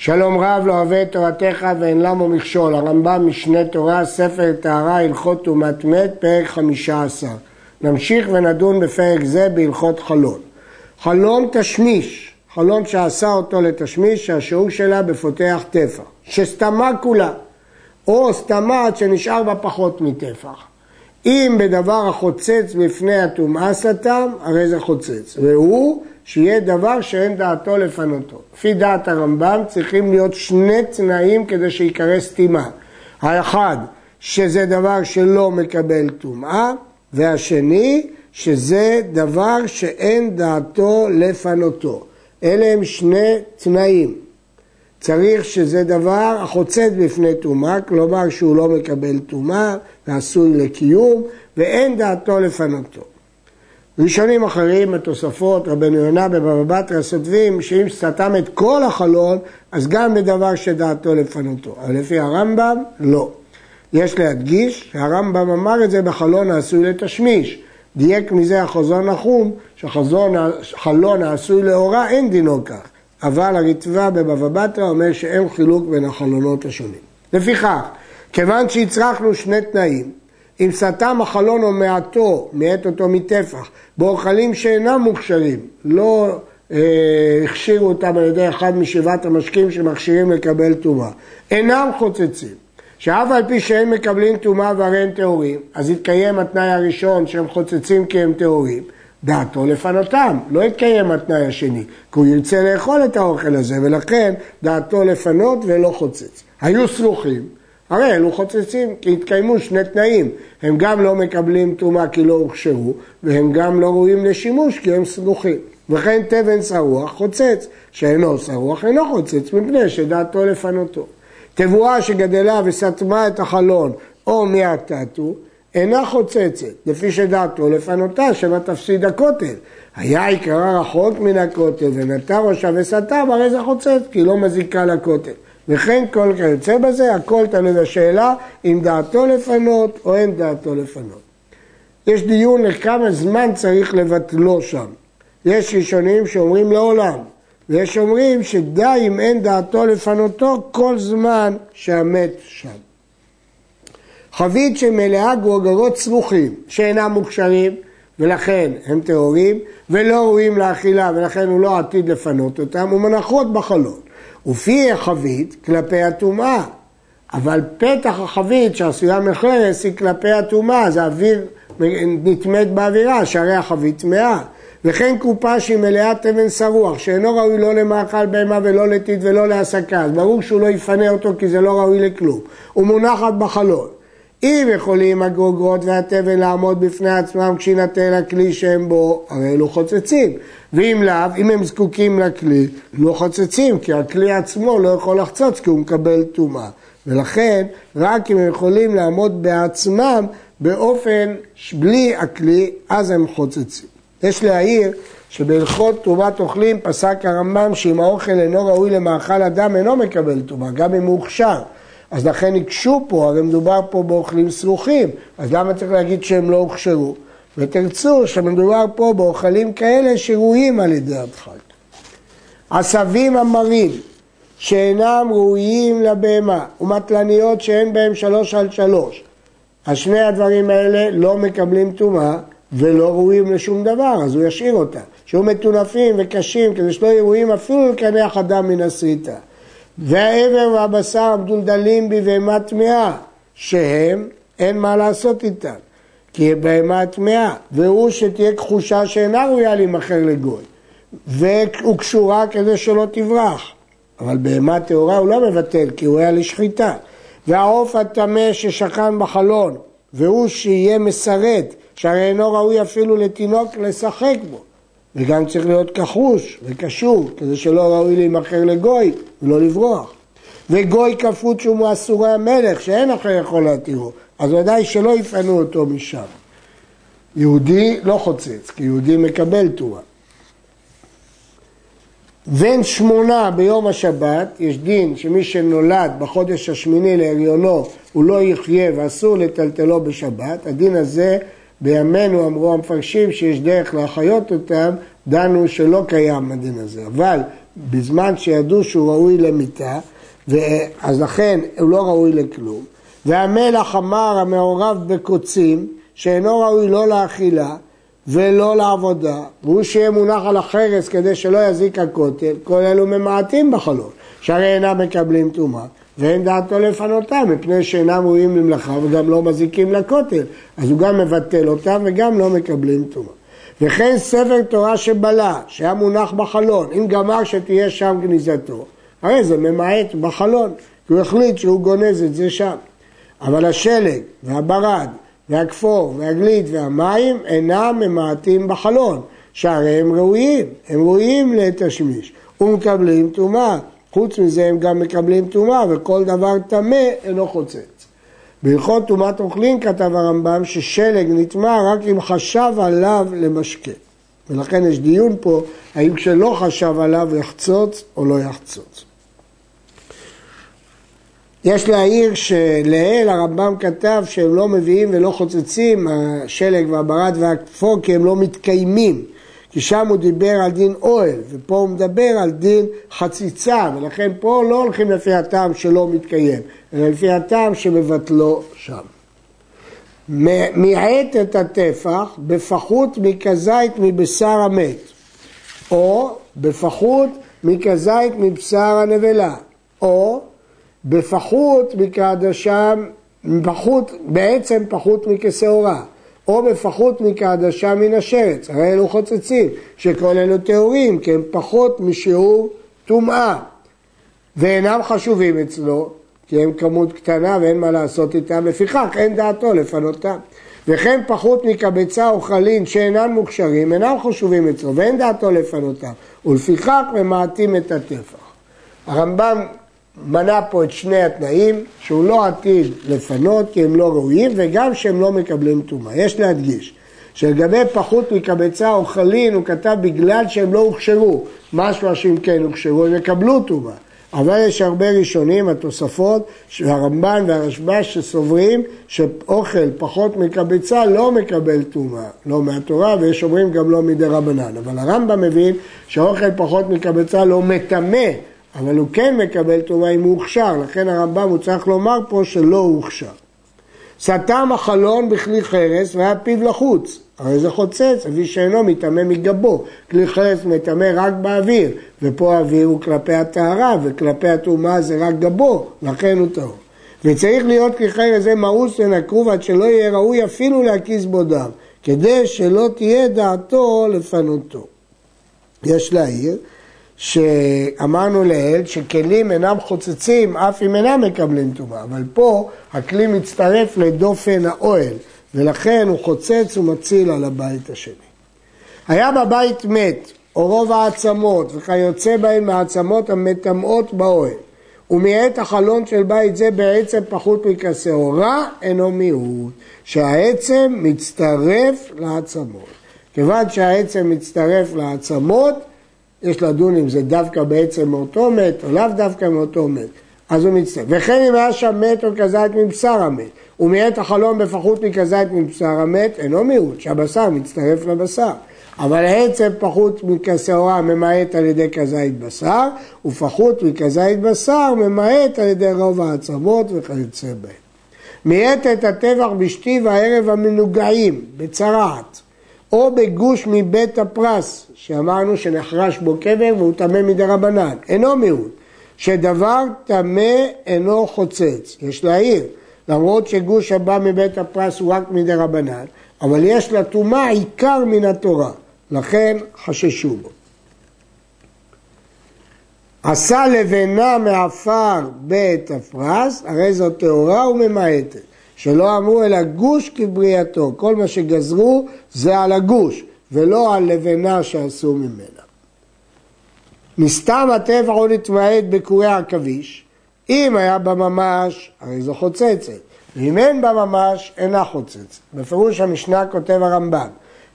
שלום רב לא אוהב את תורתך ואין למו מכשול, הרמב"ם משנה תורה, ספר טהרה, הלכות טומאת מת, פרק חמישה עשר. נמשיך ונדון בפרק זה בהלכות חלון. חלון תשמיש, חלון שעשה אותו לתשמיש, שהשיעור שלה בפותח טפח, שסתמה כולה, או סתמה שנשאר בה פחות מטפח. אם בדבר החוצץ בפני הטומאה סתם, הרי זה חוצץ, והוא שיהיה דבר שאין דעתו לפנותו. לפי דעת הרמב"ם צריכים להיות שני תנאים כדי שיקרא סתימה. האחד, שזה דבר שלא מקבל טומאה, והשני, שזה דבר שאין דעתו לפנותו. אלה הם שני תנאים. צריך שזה דבר החוצץ בפני טומאה, כלומר שהוא לא מקבל טומאה ועשוי לקיום, ואין דעתו לפנותו. ראשונים אחרים, התוספות, רבנו יונה בבבא בתרא סותבים שאם סתם את כל החלון, אז גם בדבר שדעתו לפנותו. אבל לפי הרמב"ם, לא. יש להדגיש שהרמב"ם אמר את זה בחלון העשוי לתשמיש. דייק מזה החזון נחום, שחלון העשוי לאורה אין דינו כך. אבל הרצווה בבבא בתרא אומר שאין חילוק בין החלונות השונים. לפיכך, כיוון שהצרכנו שני תנאים, אם סתם החלון או מעטו, מעת אותו מטפח, באוכלים שאינם מוכשרים, לא אה, הכשירו אותם על ידי אחד משבעת המשקים שמכשירים לקבל טומאה, אינם חוצצים, שאף על פי שהם מקבלים טומאה והרי הם טהורים, אז יתקיים התנאי הראשון שהם חוצצים כי הם טהורים, דעתו לפנותם, לא יתקיים התנאי השני, כי הוא ירצה לאכול את האוכל הזה, ולכן דעתו לפנות ולא חוצץ. היו סלוחים, הרי אלו חוצצים, כי התקיימו שני תנאים, הם גם לא מקבלים טומאה כי לא הוכשרו, והם גם לא ראויים לשימוש כי הם סלוחים. וכן תבן שרוח חוצץ, שאינו שרוח אינו חוצץ, מפני שדעתו לפנותו. תבואה שגדלה וסתמה את החלון או מעטתו, אינה חוצצת, לפי שדעתו לפנותה, שמא תפסיד הכותל. היה עיקרה רחוק מן הכותל ונטע ראשה וסתה, הרי זה חוצץ, כי לא מזיקה לכותל. וכן כל כיוצא בזה, הכל תלוי בשאלה אם דעתו לפנות או אין דעתו לפנות. יש דיון לכמה זמן צריך לבטלו שם. יש ראשונים שאומרים לעולם, ויש אומרים שדי אם אין דעתו לפנותו כל זמן שהמת שם. חבית שמלאה גרוגרות סמוכים שאינם מוכשרים ולכן הם טהורים ולא ראויים לאכילה ולכן הוא לא עתיד לפנות אותם ומנחות בחלון. ופי החבית כלפי הטומאה, אבל פתח החבית שעשויה מחרס היא כלפי הטומאה, זה אוויר נטמאת באווירה, שהרי החבית טמאה. וכן קופה שהיא מלאה תבן שרוח, שאינו ראוי לא למאכל בהמה ולא לטיט ולא להסקה, אז ברור שהוא לא יפנה אותו כי זה לא ראוי לכלום. הוא מונחת בחלון. אם יכולים הגרוגרות והתבן לעמוד בפני עצמם כשיינתן הכלי שהם בו, הרי אלו חוצצים. ואם לאו, אם הם זקוקים לכלי, לא חוצצים, כי הכלי עצמו לא יכול לחצוץ כי הוא מקבל טומאה. ולכן, רק אם הם יכולים לעמוד בעצמם באופן בלי הכלי, אז הם חוצצים. יש להעיר שבהלכות טומאת אוכלים פסק הרמב"ם שאם האוכל אינו ראוי למאכל אדם אינו מקבל טומאה, גם אם הוא הוכשר. אז לכן הקשו פה, הרי מדובר פה באוכלים סרוחים, אז למה צריך להגיד שהם לא הוכשרו? ותרצו שמדובר פה באוכלים כאלה שראויים על ידי הדחק. עשבים המרים שאינם ראויים לבהמה ומטלניות שאין בהם שלוש על שלוש. אז שני הדברים האלה לא מקבלים טומאה ולא ראויים לשום דבר, אז הוא ישאיר אותה. שיהיו מטונפים וקשים כדי שלא יהיו ראויים אפילו לקנח אדם מן הסריטה. והעבר והבשר המדולדלים בבהמה טמאה, שהם, אין מה לעשות איתם, כי היא בהמה טמאה, והוא שתהיה כחושה שאינה ראויה להימכר לגוי, והוא קשורה כדי שלא תברח, אבל בהמה טהורה הוא לא מבטל, כי הוא היה לשחיטה. והעוף הטמא ששכן בחלון, והוא שיהיה מסרט, שהרי אינו ראוי אפילו לתינוק לשחק בו, וגם צריך להיות כחוש וקשור, כדי שלא ראוי להימכר לגוי ולא לברוח. וגוי כפות שהוא מאסורי המלך, שאין אחר יכול להתירו, אז ודאי שלא יפנו אותו משם. יהודי לא חוצץ, כי יהודי מקבל תורה. בן שמונה ביום השבת, יש דין שמי שנולד בחודש השמיני להריונו הוא לא יחיה ואסור לטלטלו בשבת, הדין הזה בימינו אמרו המפרשים שיש דרך להחיות אותם, דנו שלא קיים הדין הזה. אבל בזמן שידעו שהוא ראוי למיתה, אז לכן הוא לא ראוי לכלום. והמלח אמר המעורב בקוצים, שאינו ראוי לא לאכילה ולא לעבודה, והוא שיהיה מונח על החרס כדי שלא יזיק הכותל, כל אלו ממעטים בחלום, שהרי אינם מקבלים טומאה. ואין דעתו לפנותם, מפני שאינם ראויים למלאכה וגם לא מזיקים לכותל. אז הוא גם מבטל אותם וגם לא מקבלים טומאה. וכן ספר תורה שבלה, שהיה מונח בחלון, אם גמר שתהיה שם גניזתו, הרי זה ממעט בחלון, כי הוא החליט שהוא גונז את זה שם. אבל השלג והברד והכפור והגלית והמים אינם ממעטים בחלון, שהרי הם ראויים, הם ראויים לתשמיש, ומקבלים טומאה. חוץ מזה הם גם מקבלים טומאה, וכל דבר טמא אינו חוצץ. בהלכות טומאת אוכלין כתב הרמב"ם ששלג נטמע רק אם חשב עליו למשקה. ולכן יש דיון פה, האם כשלא חשב עליו יחצוץ או לא יחצוץ. יש להעיר שלעיל הרמב"ם כתב שהם לא מביאים ולא חוצצים, השלג והברד והכפור, כי הם לא מתקיימים. כי שם הוא דיבר על דין אוהל, ופה הוא מדבר על דין חציצה, ולכן פה לא הולכים לפי הטעם שלא מתקיים, אלא לפי הטעם שמבטלו שם. מיעט את הטפח בפחות מכזית מבשר המת, או בפחות מכזית מבשר הנבלה, או בפחות פחות, בעצם פחות מכשעורה. או בפחות מקעדשה מן השרץ, הרי אלו חוצצים, שכל אלו טהורים, כי הם פחות משיעור טומאה, ואינם חשובים אצלו, כי הם כמות קטנה ואין מה לעשות איתם, לפיכך אין דעתו לפנותם. וכן פחות מקבצה או חלין שאינם מוכשרים, אינם חשובים אצלו, ואין דעתו לפנותם, ולפיכך ממעטים את הטפח. הרמב"ם מנה פה את שני התנאים, שהוא לא עתיד לפנות כי הם לא ראויים וגם שהם לא מקבלים טומאה. יש להדגיש שלגבי פחות מקבצה או חלין הוא כתב בגלל שהם לא הוכשרו, משמע שאם כן הוכשרו הם יקבלו טומאה. אבל יש הרבה ראשונים, התוספות, הרמב"ן והרשב"ש שסוברים שאוכל פחות מקבצה לא מקבל טומאה, לא מהתורה ויש אומרים גם לא מדי רבנן. אבל הרמב"ם מבין שאוכל פחות מקבצה לא מטמא אבל הוא כן מקבל טומאה אם הוא הוכשר, לכן הרמב"ם הוא צריך לומר פה שלא הוכשר. סתם החלון בכלי חרס והיה פיו לחוץ, הרי זה חוצץ, אבי שאינו מטמא מגבו, כלי חרס מטמא רק באוויר, ופה האוויר הוא כלפי הטהרה, וכלפי הטומאה זה רק גבו, לכן הוא טהור. וצריך להיות כלי חרס זה מאוס ונקרוב עד שלא יהיה ראוי אפילו להקיס בו דם, כדי שלא תהיה דעתו לפנותו. יש להעיר שאמרנו לעיל שכלים אינם חוצצים אף אם אינם מקבלים טומאה, אבל פה הכלי מצטרף לדופן האוהל ולכן הוא חוצץ ומציל על הבית השני. היה בבית מת או רוב העצמות וכיוצא בהן מהעצמות המטמאות באוהל ומעת החלון של בית זה בעצם פחות מכשעורה אינו מיעוט שהעצם מצטרף לעצמות. כיוון שהעצם מצטרף לעצמות יש לדון אם זה דווקא בעצם מאותו מת או לאו דווקא מאותו מת. אז הוא מצטרף. וכן אם היה שם מת או כזית מבשר המת, ומעת החלום בפחות מכזית מבשר המת, אינו מיעוט, שהבשר מצטרף לבשר. אבל העצם פחות מכשעורה ממעט על ידי כזית בשר, ופחות מכזית בשר ממעט על ידי רוב העצמות וכיוצא בהם. מיעט את הטבח בשתי והערב המנוגעים, בצרעת. או בגוש מבית הפרס, שאמרנו שנחרש בו קבר והוא טמא מדי רבנן, אינו מיעוט, שדבר טמא אינו חוצץ, יש להעיר, למרות שגוש הבא מבית הפרס הוא רק מדי רבנן, אבל יש לטומאה עיקר מן התורה, לכן חששו בו. עשה לבנה מעפר בית הפרס, הרי זו טהורה וממעטת. שלא אמרו אלא גוש כבריאתו, כל מה שגזרו זה על הגוש ולא על לבנה שעשו ממנה. מסתם הטבע עוד התמעט בקורי עכביש, אם היה בה ממש, הרי זו חוצצת, ואם אין בה ממש, אינה חוצצת. בפירוש המשנה כותב הרמב"ם,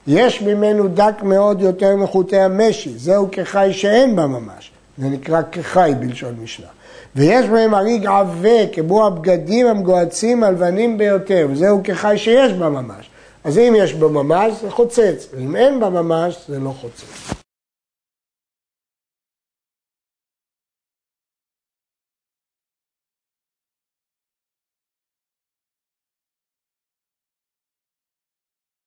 יש ממנו דק מאוד יותר מחוטי המשי, זהו כחי שאין בה ממש, זה נקרא כחי בלשון משנה. ויש בהם הריג עבה, כמו הבגדים המגועצים הלבנים ביותר, וזהו כחי שיש בה ממש. אז אם יש בה ממש, זה חוצץ, ואם אין בה ממש, זה לא חוצץ.